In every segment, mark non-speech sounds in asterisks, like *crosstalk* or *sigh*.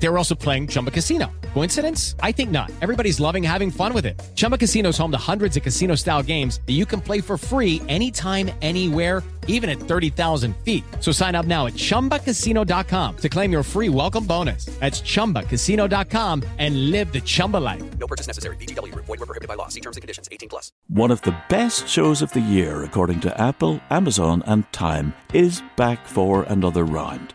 They were also playing Chumba Casino. Coincidence? I think not. Everybody's loving having fun with it. Chumba Casino is home to hundreds of casino style games that you can play for free anytime, anywhere, even at 30,000 feet. So sign up now at chumbacasino.com to claim your free welcome bonus. That's chumbacasino.com and live the Chumba life. No purchase necessary. VGW Group. Void were prohibited by law. See terms and conditions. 18 plus. One of the best shows of the year, according to Apple, Amazon, and Time, is back for another round.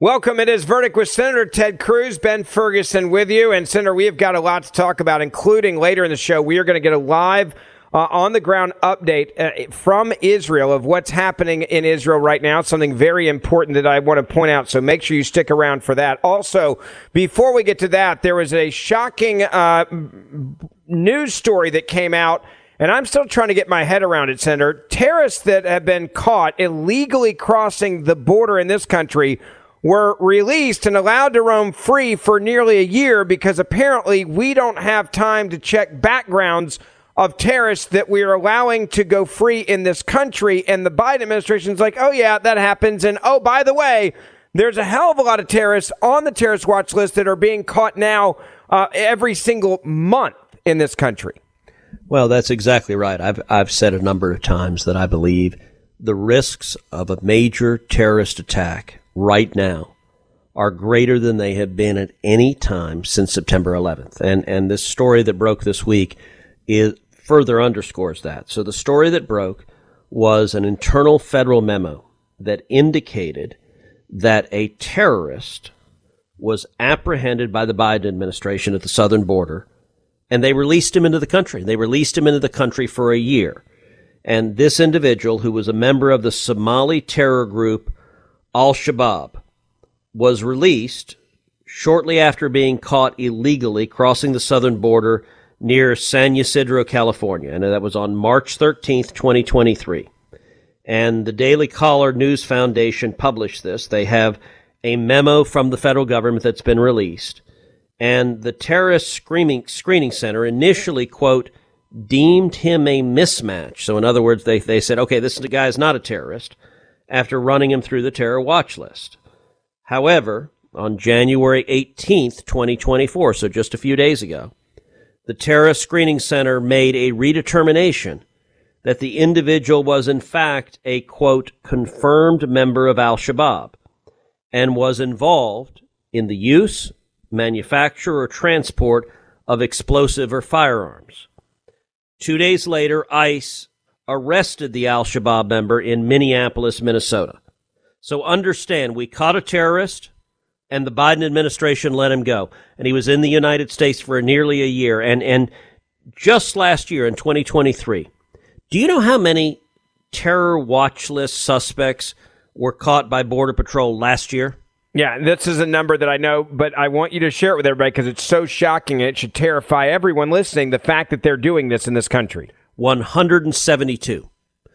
Welcome. It is Verdict with Senator Ted Cruz, Ben Ferguson with you. And Senator, we have got a lot to talk about, including later in the show, we are going to get a live uh, on the ground update uh, from Israel of what's happening in Israel right now. Something very important that I want to point out. So make sure you stick around for that. Also, before we get to that, there was a shocking uh, news story that came out. And I'm still trying to get my head around it, Senator. Terrorists that have been caught illegally crossing the border in this country were released and allowed to roam free for nearly a year because apparently we don't have time to check backgrounds of terrorists that we are allowing to go free in this country. And the Biden administration is like, oh, yeah, that happens. And oh, by the way, there's a hell of a lot of terrorists on the terrorist watch list that are being caught now uh, every single month in this country. Well, that's exactly right. I've, I've said a number of times that I believe the risks of a major terrorist attack right now are greater than they have been at any time since September 11th. And, and this story that broke this week is further underscores that. So the story that broke was an internal federal memo that indicated that a terrorist was apprehended by the Biden administration at the southern border and they released him into the country. They released him into the country for a year. And this individual, who was a member of the Somali terror group Al Shabaab, was released shortly after being caught illegally crossing the southern border near San Ysidro, California. And that was on March 13th, 2023. And the Daily Caller News Foundation published this. They have a memo from the federal government that's been released. And the terrorist screening, screening center initially, quote, deemed him a mismatch. So, in other words, they, they said, okay, this guy is not a terrorist after running him through the terror watch list. However, on January 18th, 2024, so just a few days ago, the Terrorist Screening Center made a redetermination that the individual was in fact a quote, confirmed member of Al Shabaab and was involved in the use, manufacture, or transport of explosive or firearms. Two days later, ICE arrested the Al Shabaab member in Minneapolis, Minnesota. So understand, we caught a terrorist and the Biden administration let him go. And he was in the United States for nearly a year. And, and just last year in 2023, do you know how many terror watch list suspects were caught by Border Patrol last year? Yeah, this is a number that I know, but I want you to share it with everybody because it's so shocking. It should terrify everyone listening the fact that they're doing this in this country. 172.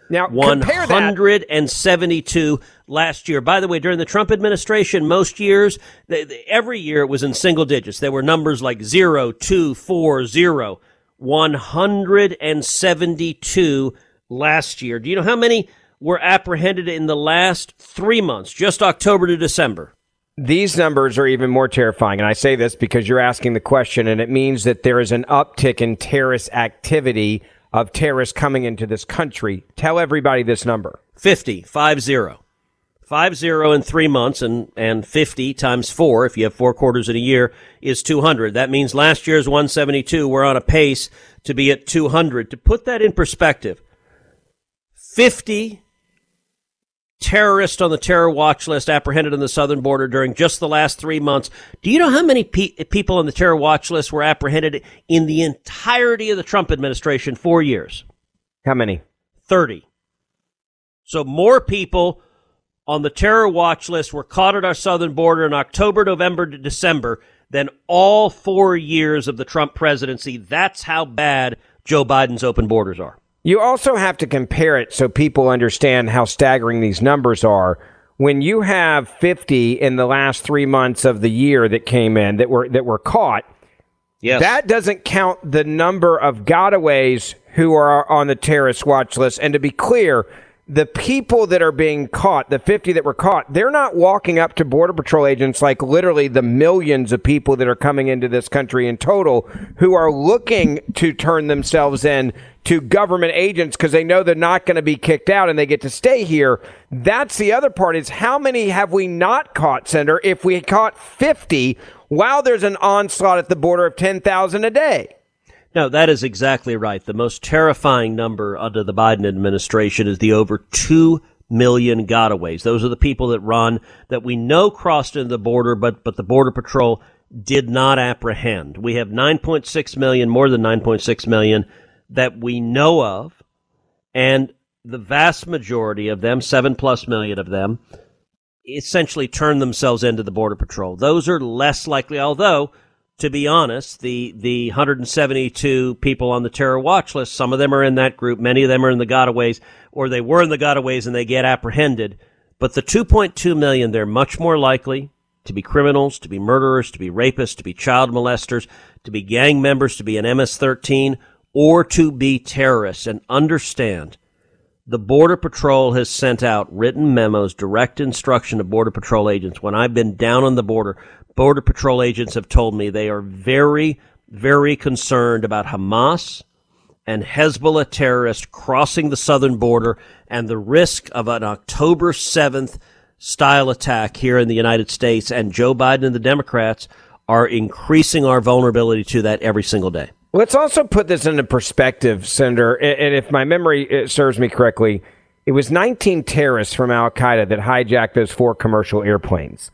Now, 172 last year. By the way, during the Trump administration, most years, they, they, every year it was in single digits. There were numbers like 0, 2, 4, 0. 172 last year. Do you know how many were apprehended in the last three months, just October to December? These numbers are even more terrifying. And I say this because you're asking the question, and it means that there is an uptick in terrorist activity of terrorists coming into this country. Tell everybody this number 50, 5 0. 5 0 in three months, and, and 50 times four, if you have four quarters in a year, is 200. That means last year's 172, we're on a pace to be at 200. To put that in perspective, 50 terrorists on the terror watch list apprehended on the southern border during just the last three months. Do you know how many pe- people on the terror watch list were apprehended in the entirety of the Trump administration? Four years. How many? 30. So more people on the terror watch list were caught at our southern border in October, November to December than all four years of the Trump presidency. That's how bad Joe Biden's open borders are. You also have to compare it so people understand how staggering these numbers are. When you have 50 in the last three months of the year that came in that were that were caught, yes. that doesn't count the number of gotaways who are on the terrorist watch list. And to be clear, the people that are being caught, the 50 that were caught, they're not walking up to Border Patrol agents like literally the millions of people that are coming into this country in total who are looking to turn themselves in to government agents because they know they're not going to be kicked out and they get to stay here. That's the other part is how many have we not caught, Senator? If we caught 50 while there's an onslaught at the border of 10,000 a day. No, that is exactly right. The most terrifying number under the Biden administration is the over 2 million gotaways. Those are the people that run that we know crossed into the border, but, but the Border Patrol did not apprehend. We have 9.6 million, more than 9.6 million that we know of, and the vast majority of them, seven plus million of them, essentially turn themselves into the Border Patrol. Those are less likely, although to be honest, the the 172 people on the terror watch list, some of them are in that group, many of them are in the gotaways, or they were in the gotaways and they get apprehended. But the 2.2 million, they're much more likely to be criminals, to be murderers, to be rapists, to be child molesters, to be gang members, to be an MS-13, or to be terrorists. And understand, the Border Patrol has sent out written memos, direct instruction to Border Patrol agents. When I've been down on the border, Border Patrol agents have told me they are very, very concerned about Hamas and Hezbollah terrorists crossing the southern border and the risk of an October 7th style attack here in the United States. And Joe Biden and the Democrats are increasing our vulnerability to that every single day. Let's also put this into perspective, Senator. And if my memory uh, serves me correctly, it was 19 terrorists from Al Qaeda that hijacked those four commercial airplanes.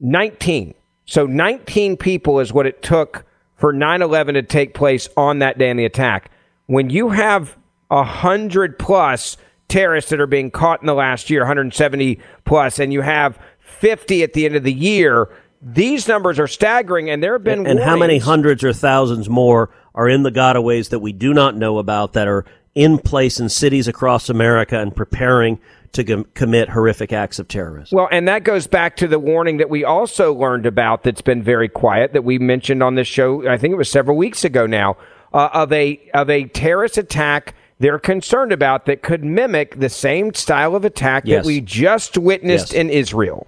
19. So 19 people is what it took for 9 11 to take place on that day in the attack. When you have 100 plus terrorists that are being caught in the last year, 170 plus, and you have 50 at the end of the year, these numbers are staggering, and there have been. And, and how many hundreds or thousands more are in the gotaways that we do not know about that are in place in cities across America and preparing to com- commit horrific acts of terrorism. Well, and that goes back to the warning that we also learned about that's been very quiet that we mentioned on this show. I think it was several weeks ago now uh, of a of a terrorist attack they're concerned about that could mimic the same style of attack yes. that we just witnessed yes. in Israel.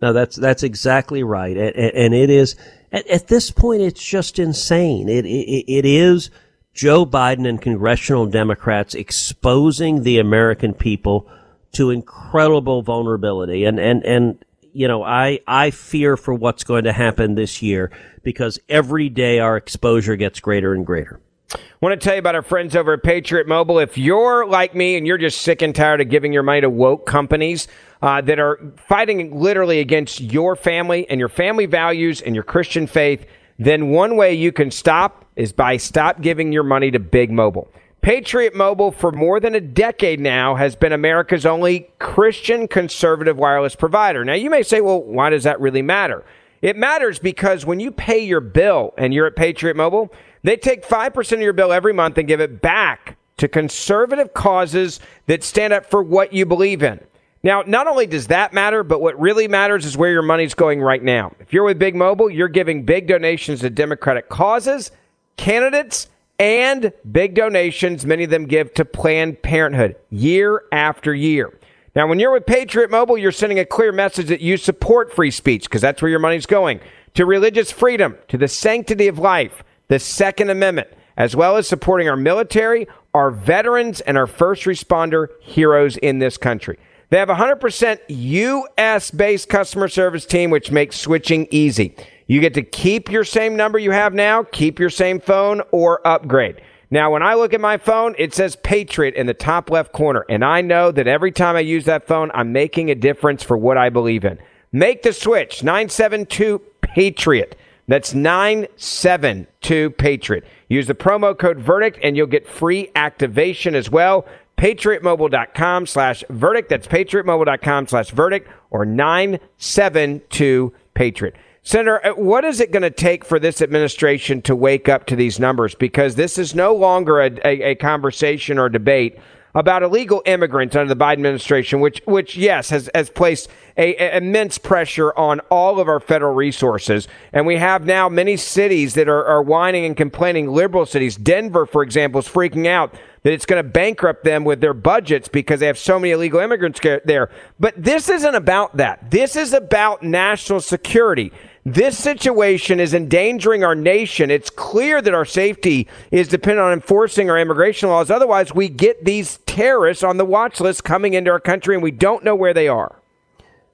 No, that's that's exactly right, and, and it is at, at, this point it's just insane. It, it it is Joe Biden and congressional Democrats exposing the American people to incredible vulnerability. And, and, and, you know, I, I fear for what's going to happen this year because every day our exposure gets greater and greater. I want to tell you about our friends over at Patriot Mobile. If you're like me and you're just sick and tired of giving your money to woke companies uh, that are fighting literally against your family and your family values and your Christian faith, then one way you can stop is by stop giving your money to Big Mobile. Patriot Mobile, for more than a decade now, has been America's only Christian conservative wireless provider. Now, you may say, well, why does that really matter? It matters because when you pay your bill and you're at Patriot Mobile, they take 5% of your bill every month and give it back to conservative causes that stand up for what you believe in. Now, not only does that matter, but what really matters is where your money's going right now. If you're with Big Mobile, you're giving big donations to Democratic causes, candidates, and big donations. Many of them give to Planned Parenthood year after year. Now, when you're with Patriot Mobile, you're sending a clear message that you support free speech because that's where your money's going to religious freedom, to the sanctity of life, the Second Amendment, as well as supporting our military, our veterans and our first responder heroes in this country. They have a 100% US based customer service team, which makes switching easy. You get to keep your same number you have now, keep your same phone, or upgrade. Now, when I look at my phone, it says Patriot in the top left corner, and I know that every time I use that phone, I'm making a difference for what I believe in. Make the switch 972 Patriot. That's 972 Patriot. Use the promo code verdict and you'll get free activation as well. PatriotMobile.com slash verdict. That's PatriotMobile.com slash verdict or 972 Patriot. Senator, uh, what is it going to take for this administration to wake up to these numbers? Because this is no longer a, a, a conversation or debate about illegal immigrants under the Biden administration, which, which yes, has, has placed a, a, immense pressure on all of our federal resources. And we have now many cities that are, are whining and complaining, liberal cities. Denver, for example, is freaking out that it's going to bankrupt them with their budgets because they have so many illegal immigrants there. But this isn't about that. This is about national security. This situation is endangering our nation. It's clear that our safety is dependent on enforcing our immigration laws. Otherwise, we get these terrorists on the watch list coming into our country and we don't know where they are.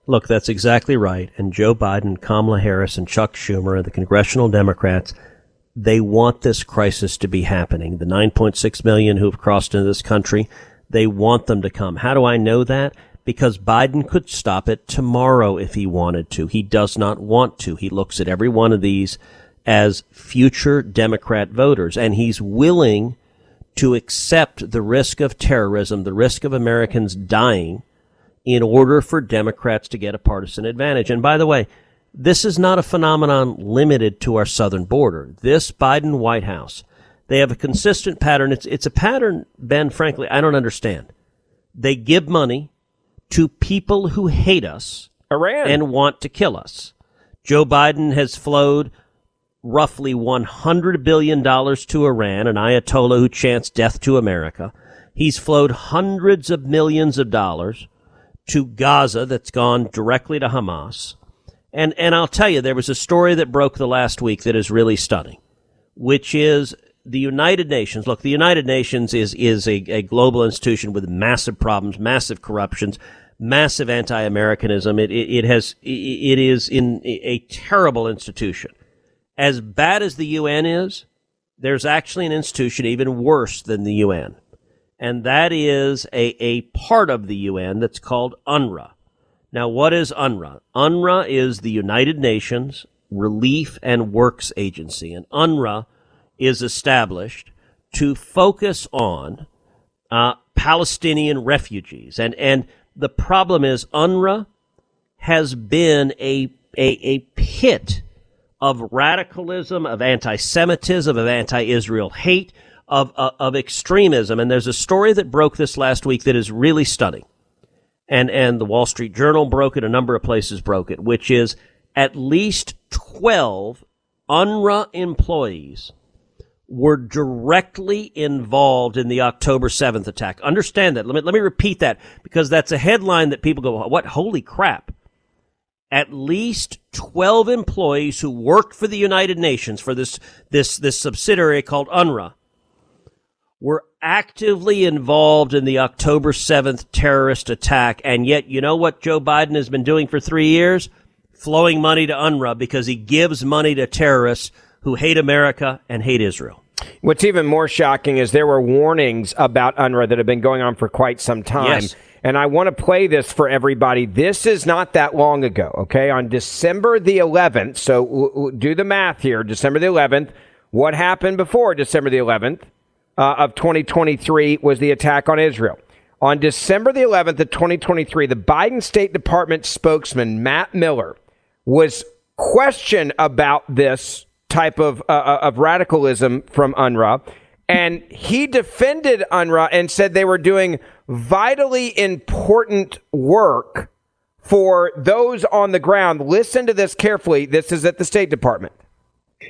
Look, that's exactly right. And Joe Biden, Kamala Harris, and Chuck Schumer and the congressional Democrats, they want this crisis to be happening. The 9.6 million who have crossed into this country, they want them to come. How do I know that? Because Biden could stop it tomorrow if he wanted to. He does not want to. He looks at every one of these as future Democrat voters, and he's willing to accept the risk of terrorism, the risk of Americans dying, in order for Democrats to get a partisan advantage. And by the way, this is not a phenomenon limited to our southern border. This Biden White House, they have a consistent pattern. It's, it's a pattern, Ben, frankly, I don't understand. They give money to people who hate us Iran. and want to kill us. Joe Biden has flowed roughly $100 billion to Iran, an Ayatollah who chants death to America. He's flowed hundreds of millions of dollars to Gaza that's gone directly to Hamas. And, and I'll tell you, there was a story that broke the last week that is really stunning, which is the United Nations, look, the United Nations is, is a, a global institution with massive problems, massive corruptions, massive anti-Americanism. It, it, it has, it is in a terrible institution. As bad as the UN is, there's actually an institution even worse than the UN. And that is a, a part of the UN that's called UNRWA. Now, what is UNRWA? UNRWA is the United Nations Relief and Works Agency. And UNRWA is established to focus on uh, Palestinian refugees. And, and the problem is UNRWA has been a, a, a pit of radicalism, of anti-Semitism, of anti-Israel hate, of, of, of extremism. And there's a story that broke this last week that is really stunning. And, and the Wall Street Journal broke it. A number of places broke it, which is at least 12 UNRWA employees were directly involved in the October 7th attack. Understand that. Let me, let me repeat that because that's a headline that people go, what? Holy crap. At least 12 employees who worked for the United Nations for this, this, this subsidiary called UNRWA were actively involved in the October 7th terrorist attack. And yet, you know what Joe Biden has been doing for three years? Flowing money to UNRWA because he gives money to terrorists who hate America and hate Israel. What's even more shocking is there were warnings about UNRWA that have been going on for quite some time. Yes. And I want to play this for everybody. This is not that long ago, okay? On December the 11th, so w- w- do the math here. December the 11th. What happened before December the 11th uh, of 2023 was the attack on Israel. On December the 11th of 2023, the Biden State Department spokesman, Matt Miller, was questioned about this type of uh, uh, of radicalism from UNRWA, and he defended UNRWA and said they were doing vitally important work for those on the ground. Listen to this carefully. This is at the State Department.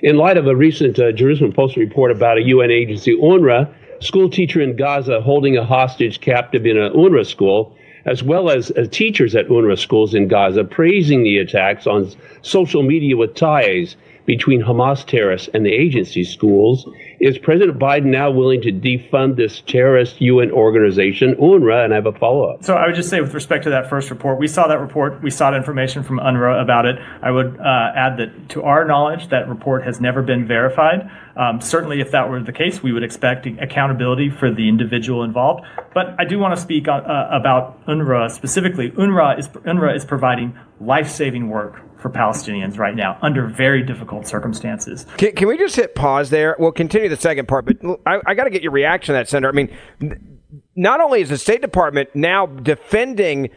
In light of a recent uh, Jerusalem Post report about a UN agency, UNRWA, school teacher in Gaza holding a hostage captive in an UNRWA school, as well as uh, teachers at UNRWA schools in Gaza praising the attacks on social media with ties between Hamas terrorists and the agency schools. Is President Biden now willing to defund this terrorist UN organization, UNRWA? And I have a follow up. So I would just say, with respect to that first report, we saw that report. We sought information from UNRWA about it. I would uh, add that, to our knowledge, that report has never been verified. Um, certainly, if that were the case, we would expect accountability for the individual involved. But I do want to speak on, uh, about UNRWA specifically. UNRWA is UNRWA is providing life-saving work for Palestinians right now under very difficult circumstances. Can, can we just hit pause there? We'll continue the second part, but I, I got to get your reaction to that, Senator. I mean, not only is the State Department now defending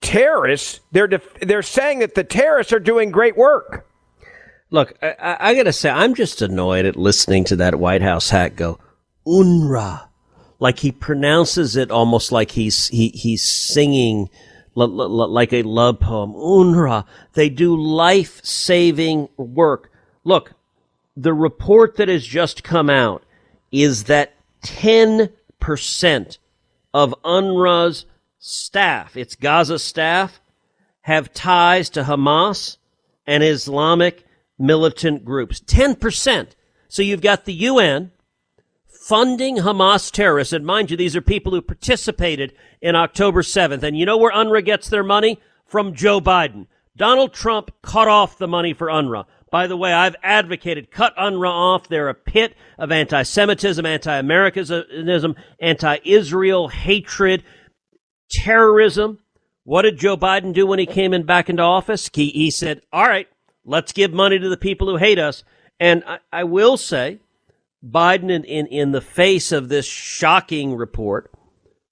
terrorists, they're def- they're saying that the terrorists are doing great work. Look, I, I got to say, I'm just annoyed at listening to that White House hack go, UNRWA. Like he pronounces it almost like he's he, he's singing l- l- like a love poem. UNRWA. They do life saving work. Look, the report that has just come out is that 10% of UNRWA's staff, its Gaza staff, have ties to Hamas and Islamic militant groups. 10%. So you've got the UN funding Hamas terrorists. And mind you, these are people who participated in October 7th. And you know where UNRWA gets their money? From Joe Biden. Donald Trump cut off the money for UNRWA. By the way, I've advocated cut UNRWA off. They're a pit of anti-Semitism, anti-Americanism, anti-Israel hatred, terrorism. What did Joe Biden do when he came in back into office? He, he said, all right, let's give money to the people who hate us. And I, I will say, Biden, in, in, in the face of this shocking report,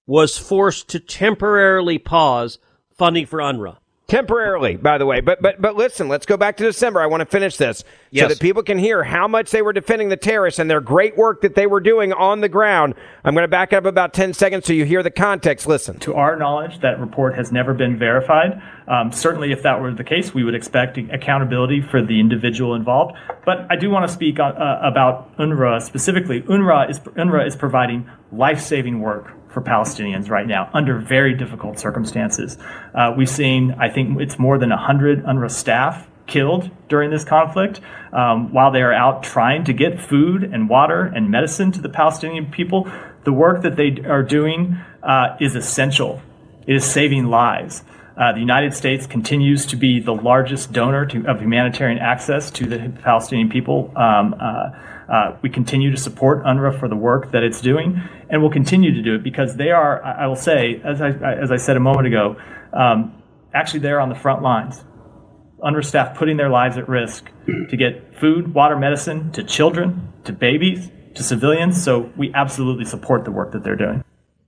was forced to temporarily pause funding for UNRWA. Temporarily, by the way. But but but listen, let's go back to December. I want to finish this yes. so that people can hear how much they were defending the terrorists and their great work that they were doing on the ground. I'm going to back up about 10 seconds so you hear the context. Listen. To our knowledge, that report has never been verified. Um, certainly, if that were the case, we would expect accountability for the individual involved. But I do want to speak on, uh, about UNRWA specifically. UNRWA is UNRWA is providing life-saving work for Palestinians right now under very difficult circumstances. Uh, we've seen, I think it's more than 100 UNRWA staff killed during this conflict um, while they are out trying to get food and water and medicine to the Palestinian people. The work that they are doing uh, is essential, it is saving lives. Uh, the United States continues to be the largest donor to, of humanitarian access to the Palestinian people. Um, uh, uh, we continue to support UNRWA for the work that it's doing, and we'll continue to do it because they are, I will say, as I, as I said a moment ago, um, actually they're on the front lines. UNRWA staff putting their lives at risk to get food, water, medicine to children, to babies, to civilians. So we absolutely support the work that they're doing.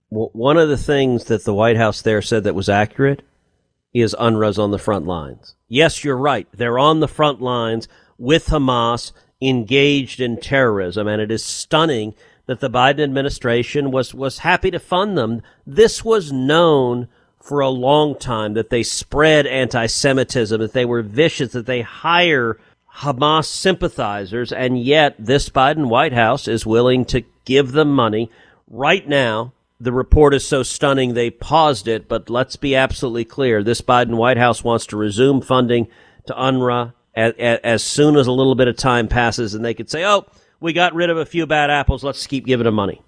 Well, one of the things that the White House there said that was accurate is UNRWA's on the front lines. Yes, you're right. They're on the front lines with Hamas engaged in terrorism, and it is stunning that the Biden administration was, was happy to fund them. This was known for a long time that they spread anti-Semitism, that they were vicious, that they hire Hamas sympathizers, and yet this Biden White House is willing to give them money right now. The report is so stunning they paused it, but let's be absolutely clear. This Biden White House wants to resume funding to UNRWA as, as soon as a little bit of time passes and they could say, oh, we got rid of a few bad apples. Let's keep giving them money.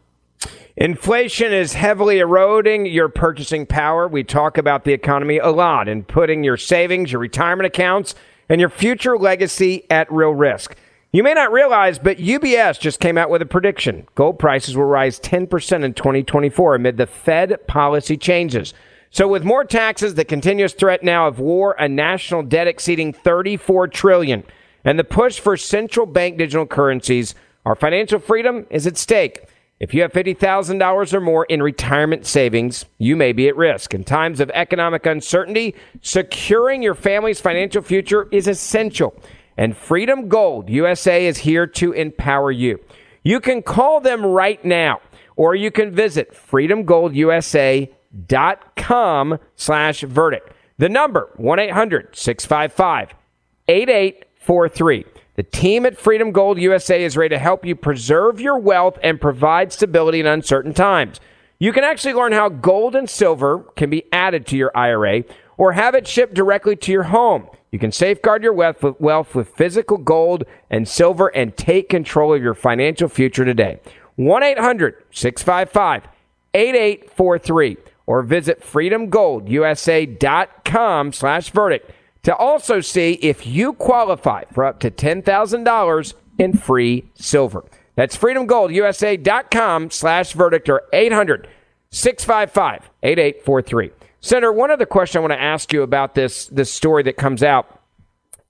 Inflation is heavily eroding your purchasing power. We talk about the economy a lot and putting your savings, your retirement accounts, and your future legacy at real risk. You may not realize, but UBS just came out with a prediction. Gold prices will rise 10% in 2024 amid the Fed policy changes. So with more taxes, the continuous threat now of war, a national debt exceeding 34 trillion, and the push for central bank digital currencies, our financial freedom is at stake. If you have $50,000 or more in retirement savings, you may be at risk. In times of economic uncertainty, securing your family's financial future is essential. And Freedom Gold USA is here to empower you. You can call them right now, or you can visit freedomgoldusa.com dot com slash verdict. The number, 1-800-655-8843. The team at Freedom Gold USA is ready to help you preserve your wealth and provide stability in uncertain times. You can actually learn how gold and silver can be added to your IRA or have it shipped directly to your home. You can safeguard your wealth with physical gold and silver and take control of your financial future today. 1 800 655 8843 or visit freedomgoldusa.com slash verdict to also see if you qualify for up to $10,000 in free silver. That's freedomgoldusa.com slash verdict or 800 655 8843. Senator, one other question I want to ask you about this, this story that comes out.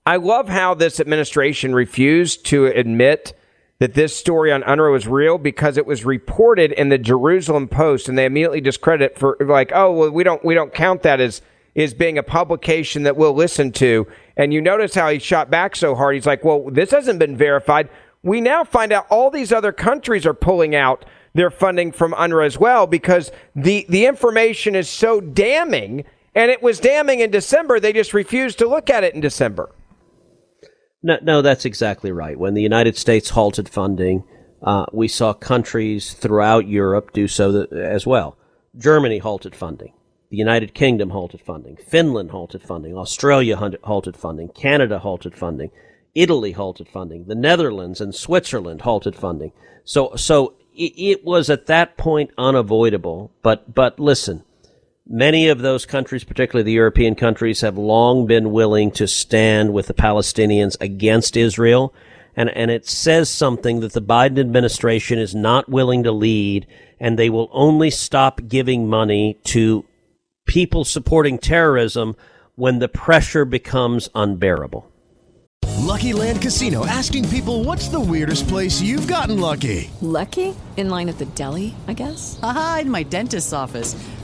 I love how this administration refused to admit that this story on UNRWA was real because it was reported in the Jerusalem Post, and they immediately discredit it for like, oh, well, we don't we don't count that as is being a publication that we'll listen to. And you notice how he shot back so hard. He's like, well, this hasn't been verified. We now find out all these other countries are pulling out their funding from UNRWA as well because the, the information is so damning. And it was damning in December. They just refused to look at it in December. No, no, that's exactly right. When the United States halted funding, uh, we saw countries throughout Europe do so as well. Germany halted funding. The United Kingdom halted funding. Finland halted funding. Australia halted funding. Canada halted funding. Italy halted funding. The Netherlands and Switzerland halted funding. So, so it, it was at that point unavoidable. But, but listen, Many of those countries, particularly the European countries, have long been willing to stand with the Palestinians against Israel. And, and it says something that the Biden administration is not willing to lead, and they will only stop giving money to people supporting terrorism when the pressure becomes unbearable. Lucky Land Casino asking people what's the weirdest place you've gotten lucky? Lucky? In line at the deli, I guess? Aha, in my dentist's office.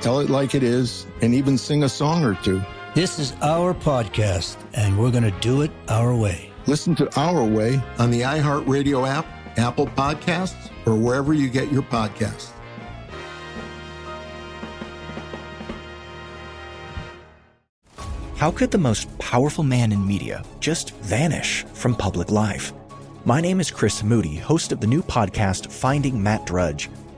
tell it like it is, and even sing a song or two. This is our podcast, and we're going to do it our way. Listen to Our Way on the iHeartRadio app, Apple Podcasts, or wherever you get your podcasts. How could the most powerful man in media just vanish from public life? My name is Chris Moody, host of the new podcast Finding Matt Drudge.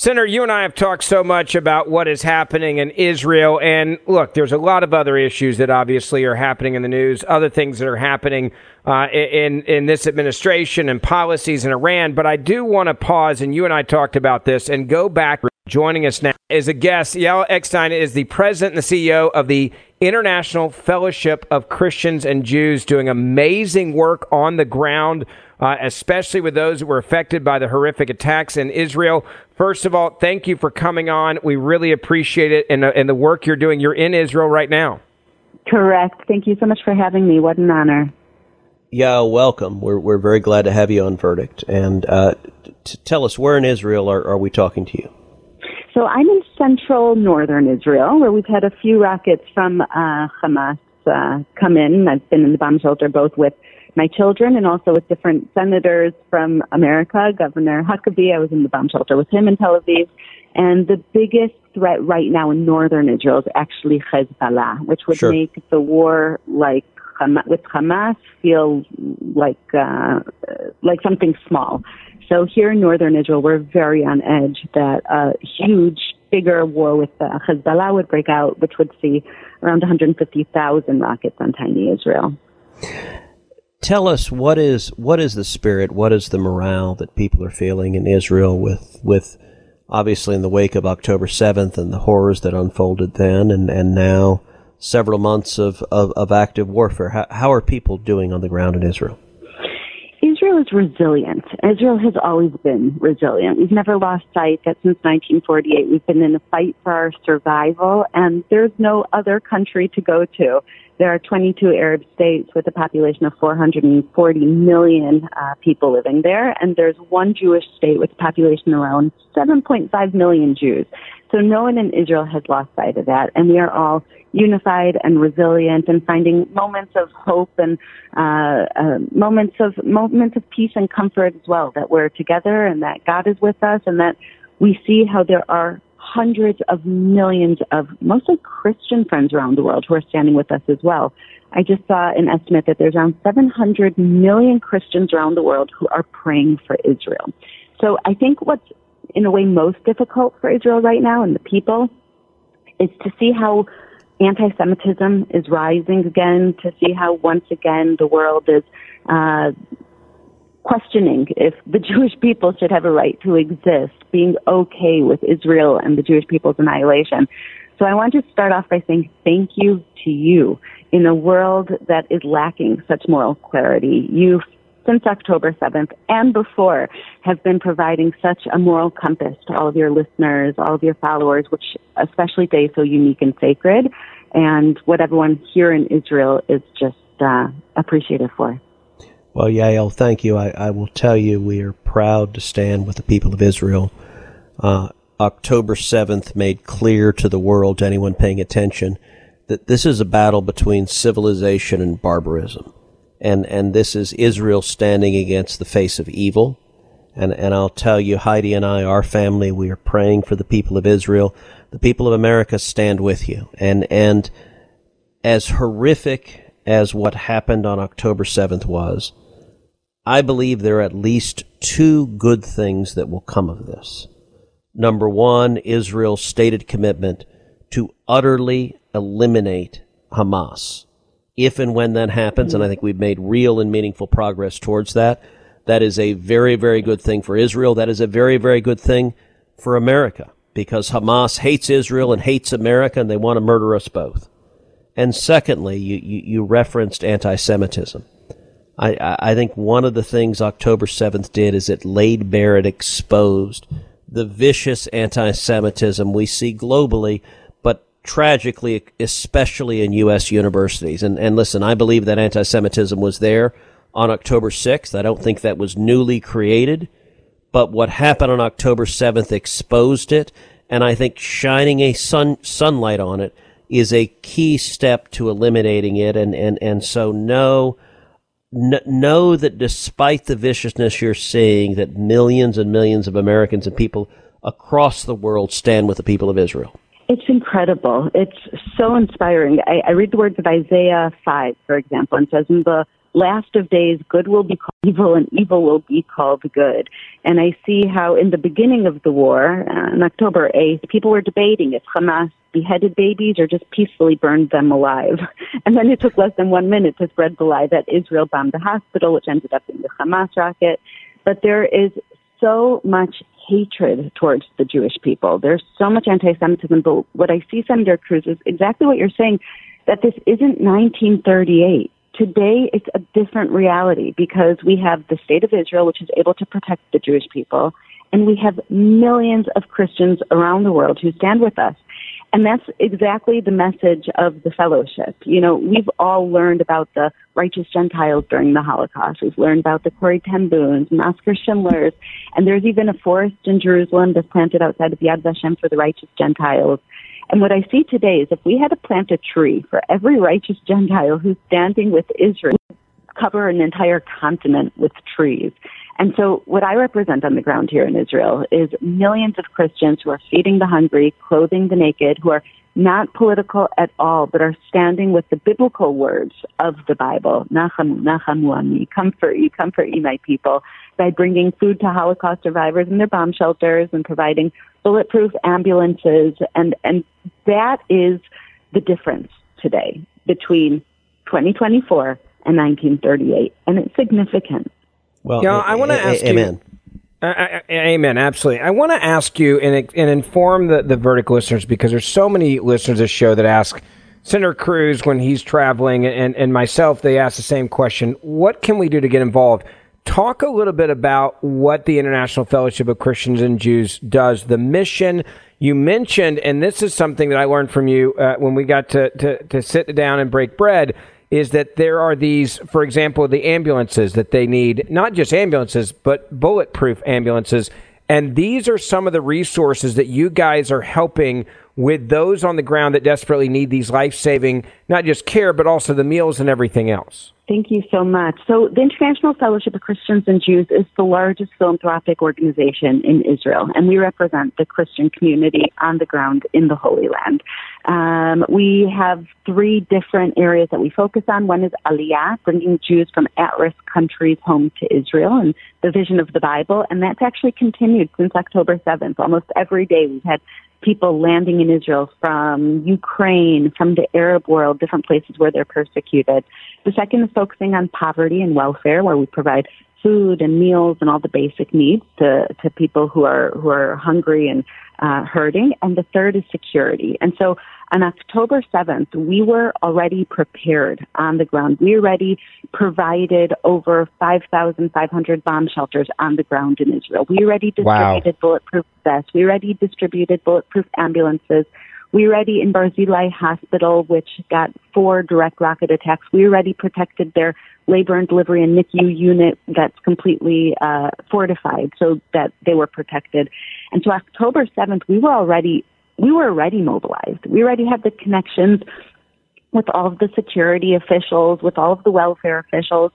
Senator, you and I have talked so much about what is happening in Israel. And look, there's a lot of other issues that obviously are happening in the news, other things that are happening uh, in, in this administration and policies in Iran. But I do want to pause, and you and I talked about this, and go back. Joining us now is a guest. Yael Eckstein is the president and the CEO of the International Fellowship of Christians and Jews, doing amazing work on the ground uh, especially with those that were affected by the horrific attacks in Israel. First of all, thank you for coming on. We really appreciate it and, uh, and the work you're doing. You're in Israel right now. Correct. Thank you so much for having me. What an honor. Yeah, welcome. We're we're very glad to have you on Verdict. And uh, t- tell us, where in Israel are, are we talking to you? So I'm in central northern Israel, where we've had a few rockets from uh, Hamas uh, come in. I've been in the bomb shelter both with my children and also with different senators from America. Governor Huckabee, I was in the bomb shelter with him in Tel Aviv. And the biggest threat right now in northern Israel is actually Hezbollah, which would Sure. make the war like with Hamas feel like uh, like something small. So here in northern Israel, we're very on edge that a huge, bigger war with uh, Hezbollah would break out, which would see around 150,000 rockets on tiny Israel. Tell us what is what is the spirit, what is the morale that people are feeling in Israel with with obviously in the wake of October seventh and the horrors that unfolded then and, and now several months of, of, of active warfare. How, how are people doing on the ground in Israel? Israel is resilient. Israel has always been resilient. We've never lost sight that since 1948 we've been in a fight for our survival and there's no other country to go to. There are 22 Arab states with a population of 440 million uh, people living there and there's one Jewish state with a population around 7.5 million Jews. So no one in Israel has lost sight of that and we are all unified and resilient and finding moments of hope and uh, uh, moments of moments of peace and comfort as well that we're together and that God is with us and that we see how there are hundreds of millions of mostly Christian friends around the world who are standing with us as well. I just saw an estimate that there's around 700 million Christians around the world who are praying for Israel. So I think what's in a way most difficult for Israel right now and the people is to see how anti-Semitism is rising again, to see how once again the world is uh, questioning if the *laughs* Jewish people should have a right to exist, being okay with Israel and the Jewish people's annihilation. So I want to start off by saying thank you to you in a world that is lacking such moral clarity. You since October 7th and before have been providing such a moral compass to all of your listeners, all of your followers, which especially day so unique and sacred, and what everyone here in Israel is just uh, appreciative for. Well, Yael, thank you. I, I will tell you, we are proud to stand with the people of Israel. Uh, October 7th made clear to the world, to anyone paying attention, that this is a battle between civilization and barbarism. And, and this is Israel standing against the face of evil. And, and I'll tell you, Heidi and I, our family, we are praying for the people of Israel. The people of America stand with you. And, and as horrific as what happened on October 7th was, I believe there are at least two good things that will come of this. Number one, Israel's stated commitment to utterly eliminate Hamas. If and when that happens, and I think we've made real and meaningful progress towards that, that is a very, very good thing for Israel. That is a very, very good thing for America because Hamas hates Israel and hates America and they want to murder us both. And secondly, you, you, you referenced anti Semitism. I, I think one of the things October 7th did is it laid bare, it exposed the vicious anti Semitism we see globally, but tragically, especially in U.S. universities. And, and listen, I believe that anti Semitism was there on October 6th. I don't think that was newly created, but what happened on October 7th exposed it, and I think shining a sun, sunlight on it is a key step to eliminating it. And, and, and so, no, kn- know that despite the viciousness you're seeing, that millions and millions of Americans and people across the world stand with the people of Israel. It's incredible. It's so inspiring. I, I read the words of Isaiah 5, for example, and says, In the last of days, good will be called evil and evil will be called good. And I see how in the beginning of the war, uh, on October 8th, people were debating if Hamas beheaded babies or just peacefully burned them alive. *laughs* And then it took less than one minute to spread the lie that Israel bombed the hospital, which ended up being the Hamas rocket. But there is so much hatred towards the Jewish people. There's so much anti-Semitism. But what I see, Senator Cruz, is exactly what you're saying, that this isn't 1938. Today it's a different reality because we have the state of Israel, which is able to protect the Jewish people, and we have millions of Christians around the world who stand with us. And that's exactly the message of the fellowship. You know, we've all learned about the righteous Gentiles during the Holocaust. We've learned about the Corrie ten Booms and Oskar Schindlers. And there's even a forest in Jerusalem that's planted outside of Yad Vashem for the righteous Gentiles. And what I see today is if we had to plant a tree for every righteous Gentile who's standing with Israel, cover an entire continent with trees. And so what I represent on the ground here in Israel is millions of Christians who are feeding the hungry, clothing the naked, who are not political at all, but are standing with the biblical words of the Bible. Nachamu, nachamu ami, comfort ye, comfort ye, my people, by bringing food to Holocaust survivors in their bomb shelters and providing bulletproof ambulances. And, and that is the difference today between 2024 and 1938. And it's significant. Well, Yeah, I want to ask you. amen. Amen. Absolutely. I want to ask you and, and inform the, the verdict listeners because there's so many listeners of this show that ask Senator Cruz when he's traveling and, and myself, they ask the same question. What can we do to get involved? Talk a little bit about what the International Fellowship of Christians and Jews does, the mission. You mentioned, and this is something that I learned from you uh, when we got to, to, to sit down and break bread, is that there are these, for example, the ambulances that they need, not just ambulances, but bulletproof ambulances. And these are some of the resources that you guys are helping with those on the ground that desperately need these life saving, not just care, but also the meals and everything else. Thank you so much. So, the International Fellowship of Christians and Jews is the largest philanthropic organization in Israel, and we represent the Christian community on the ground in the Holy Land. Um, we have three different areas that we focus on. One is Aliyah, bringing Jews from at-risk countries home to Israel, and the vision of the Bible, and that's actually continued since October 7th. Almost every day we've had people landing in Israel from Ukraine, from the Arab world, different places where they're persecuted. The second is focusing on poverty and welfare, where we provide food and meals and all the basic needs to, to people who are who are hungry and uh, hurting. And the third is security. And so on October 7th, we were already prepared on the ground. We already provided over 5,500 bomb shelters on the ground in Israel. We already Wow. distributed bulletproof vests. We already distributed bulletproof ambulances. We already in Barzilai Hospital, which got four direct rocket attacks. We already protected their labor and delivery and NICU unit that's completely uh, fortified so that they were protected. And so October 7th, we were already we were already mobilized. We already had the connections with all of the security officials, with all of the welfare officials.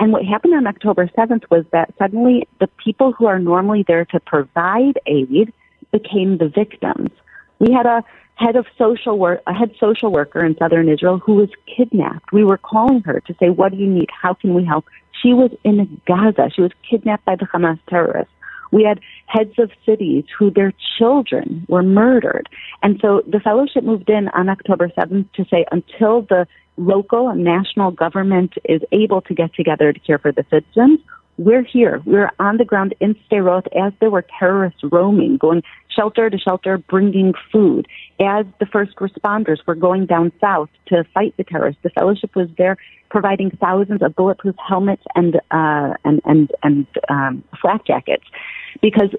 And what happened on October 7th was that suddenly the people who are normally there to provide aid became the victims. We had a head of social work, a head social worker in southern Israel who was kidnapped. We were calling her to say, what do you need? How can we help? She was in Gaza. She was kidnapped by the Hamas terrorists. We had heads of cities who their children were murdered. And so the fellowship moved in on October 7th to say until the local and national government is able to get together to care for the citizens, we're here. We're on the ground in Sderot as there were terrorists roaming, going shelter to shelter, bringing food. As the first responders were going down south to fight the terrorists, the fellowship was there providing thousands of bulletproof helmets and uh, and and and um, flak jackets, because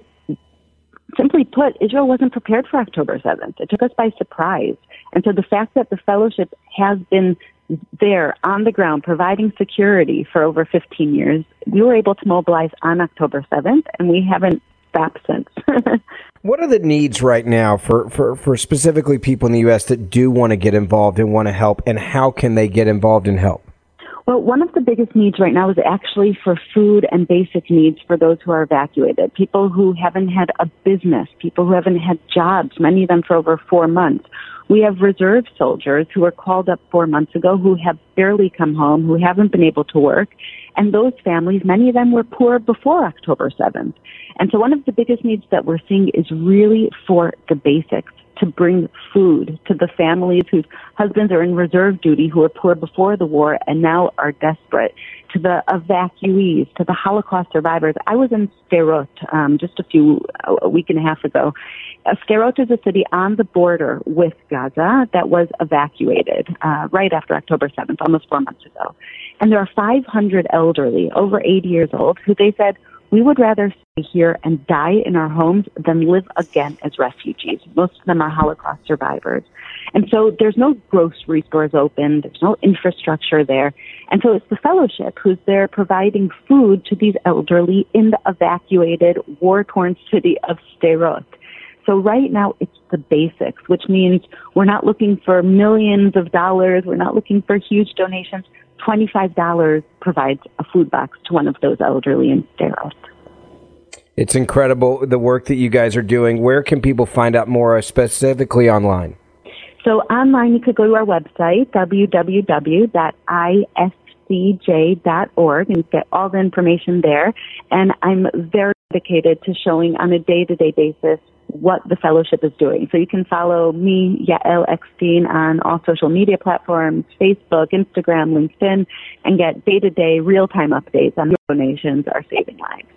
simply put, Israel wasn't prepared for October 7th. It took us by surprise. And so the fact that the fellowship has been there on the ground providing security for over 15 years, we were able to mobilize on October 7th, and we haven't stopped since. *laughs* What are the needs right now for, for, for specifically people in the U.S. that do want to get involved and want to help, and how can they get involved and help? Well, one of the biggest needs right now is actually for food and basic needs for those who are evacuated. People who haven't had a business, people who haven't had jobs, many of them for over four months. We have reserve soldiers who were called up four months ago who have barely come home, who haven't been able to work. And those families, many of them were poor before October 7th. And so one of the biggest needs that we're seeing is really for the basics to bring food to the families whose husbands are in reserve duty who were poor before the war and now are desperate, to the evacuees, to the Holocaust survivors. I was in Sderot um, just a few, a week and a half ago. Uh, Sderot is a city on the border with Gaza that was evacuated uh, right after October 7th, almost four months ago. And there are 500 elderly, over 80 years old, who they said, we would rather stay here and die in our homes than live again as refugees. Most of them are Holocaust survivors. And so there's no grocery stores open, there's no infrastructure there. And so it's the fellowship who's there providing food to these elderly in the evacuated, war torn city of Sderot. So right now it's the basics, which means we're not looking for millions of dollars, we're not looking for huge donations. $25 provides a food box to one of those elderly in Sderot. It's incredible the work that you guys are doing. Where can people find out more uh, specifically online? So online, you could go to our website, www.ifcj.org, and get all the information there. And I'm very dedicated to showing on a day-to-day basis what the fellowship is doing. So you can follow me, Yael Eckstein, on all social media platforms, Facebook, Instagram, LinkedIn, and get day-to-day real-time updates on donations are saving lives.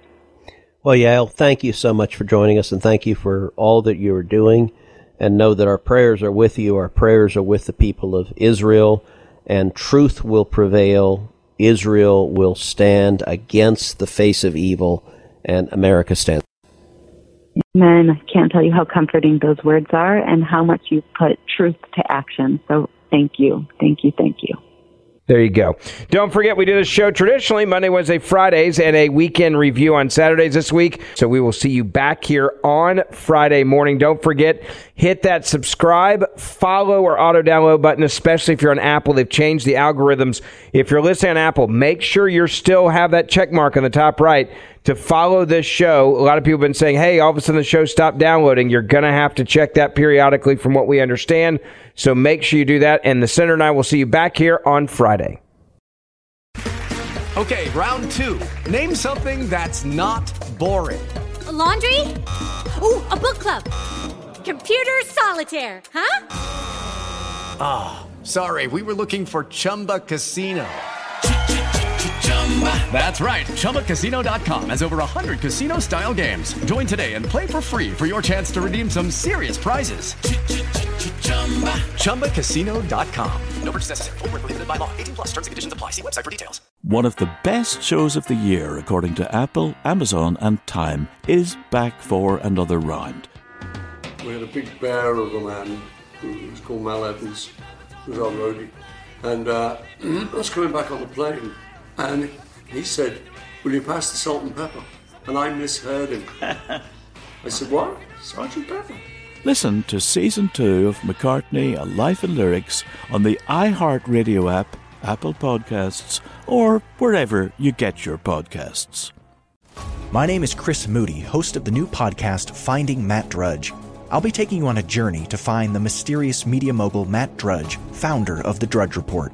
Well, Yael, thank you so much for joining us, and thank you for all that you are doing. And know that our prayers are with you. Our prayers are with the people of Israel, and truth will prevail. Israel will stand against the face of evil, and America stands. Amen. I can't tell you how comforting those words are and how much you put truth to action. So thank you. Thank you. Thank you. There you go. Don't forget, we do this show traditionally Monday, Wednesday, Fridays, and a weekend review on Saturdays this week. So we will see you back here on Friday morning. Don't forget, hit that subscribe, follow, or auto download button, especially if you're on Apple. They've changed the algorithms. If you're listening on Apple, make sure you still have that check mark on the top right to follow this show. A lot of people have been saying, hey, all of a sudden the show stopped downloading. You're going to have to check that periodically from what we understand. So make sure you do that. And the Senator and I will see you back here on Friday. Okay, round two. Name something that's not boring. A laundry? Ooh, a book club. Computer solitaire, huh? Ah, oh, sorry, we were looking for Chumba Casino. That's right. ChumbaCasino.com has over 100 casino style games. Join today and play for free for your chance to redeem some serious prizes. ChumbaCasino.com. No purchase necessary. Full prohibited by law. 18 plus terms and conditions apply. See website for details. One of the best shows of the year, according to Apple, Amazon, and Time, is back for another round. We had a big bear of a man who was called Mal Evans, who was our roadie. And uh, *clears throat* I was coming back on the plane and he said, Will you pass the salt and pepper? And I misheard him. *laughs* I said, What? Sergeant Pepper? Listen to season two of McCartney, A Life in Lyrics on the iHeartRadio app, Apple Podcasts, or wherever you get your podcasts. My name is Chris Moody, host of the new podcast, Finding Matt Drudge. I'll be taking you on a journey to find the mysterious media mogul Matt Drudge, founder of The Drudge Report.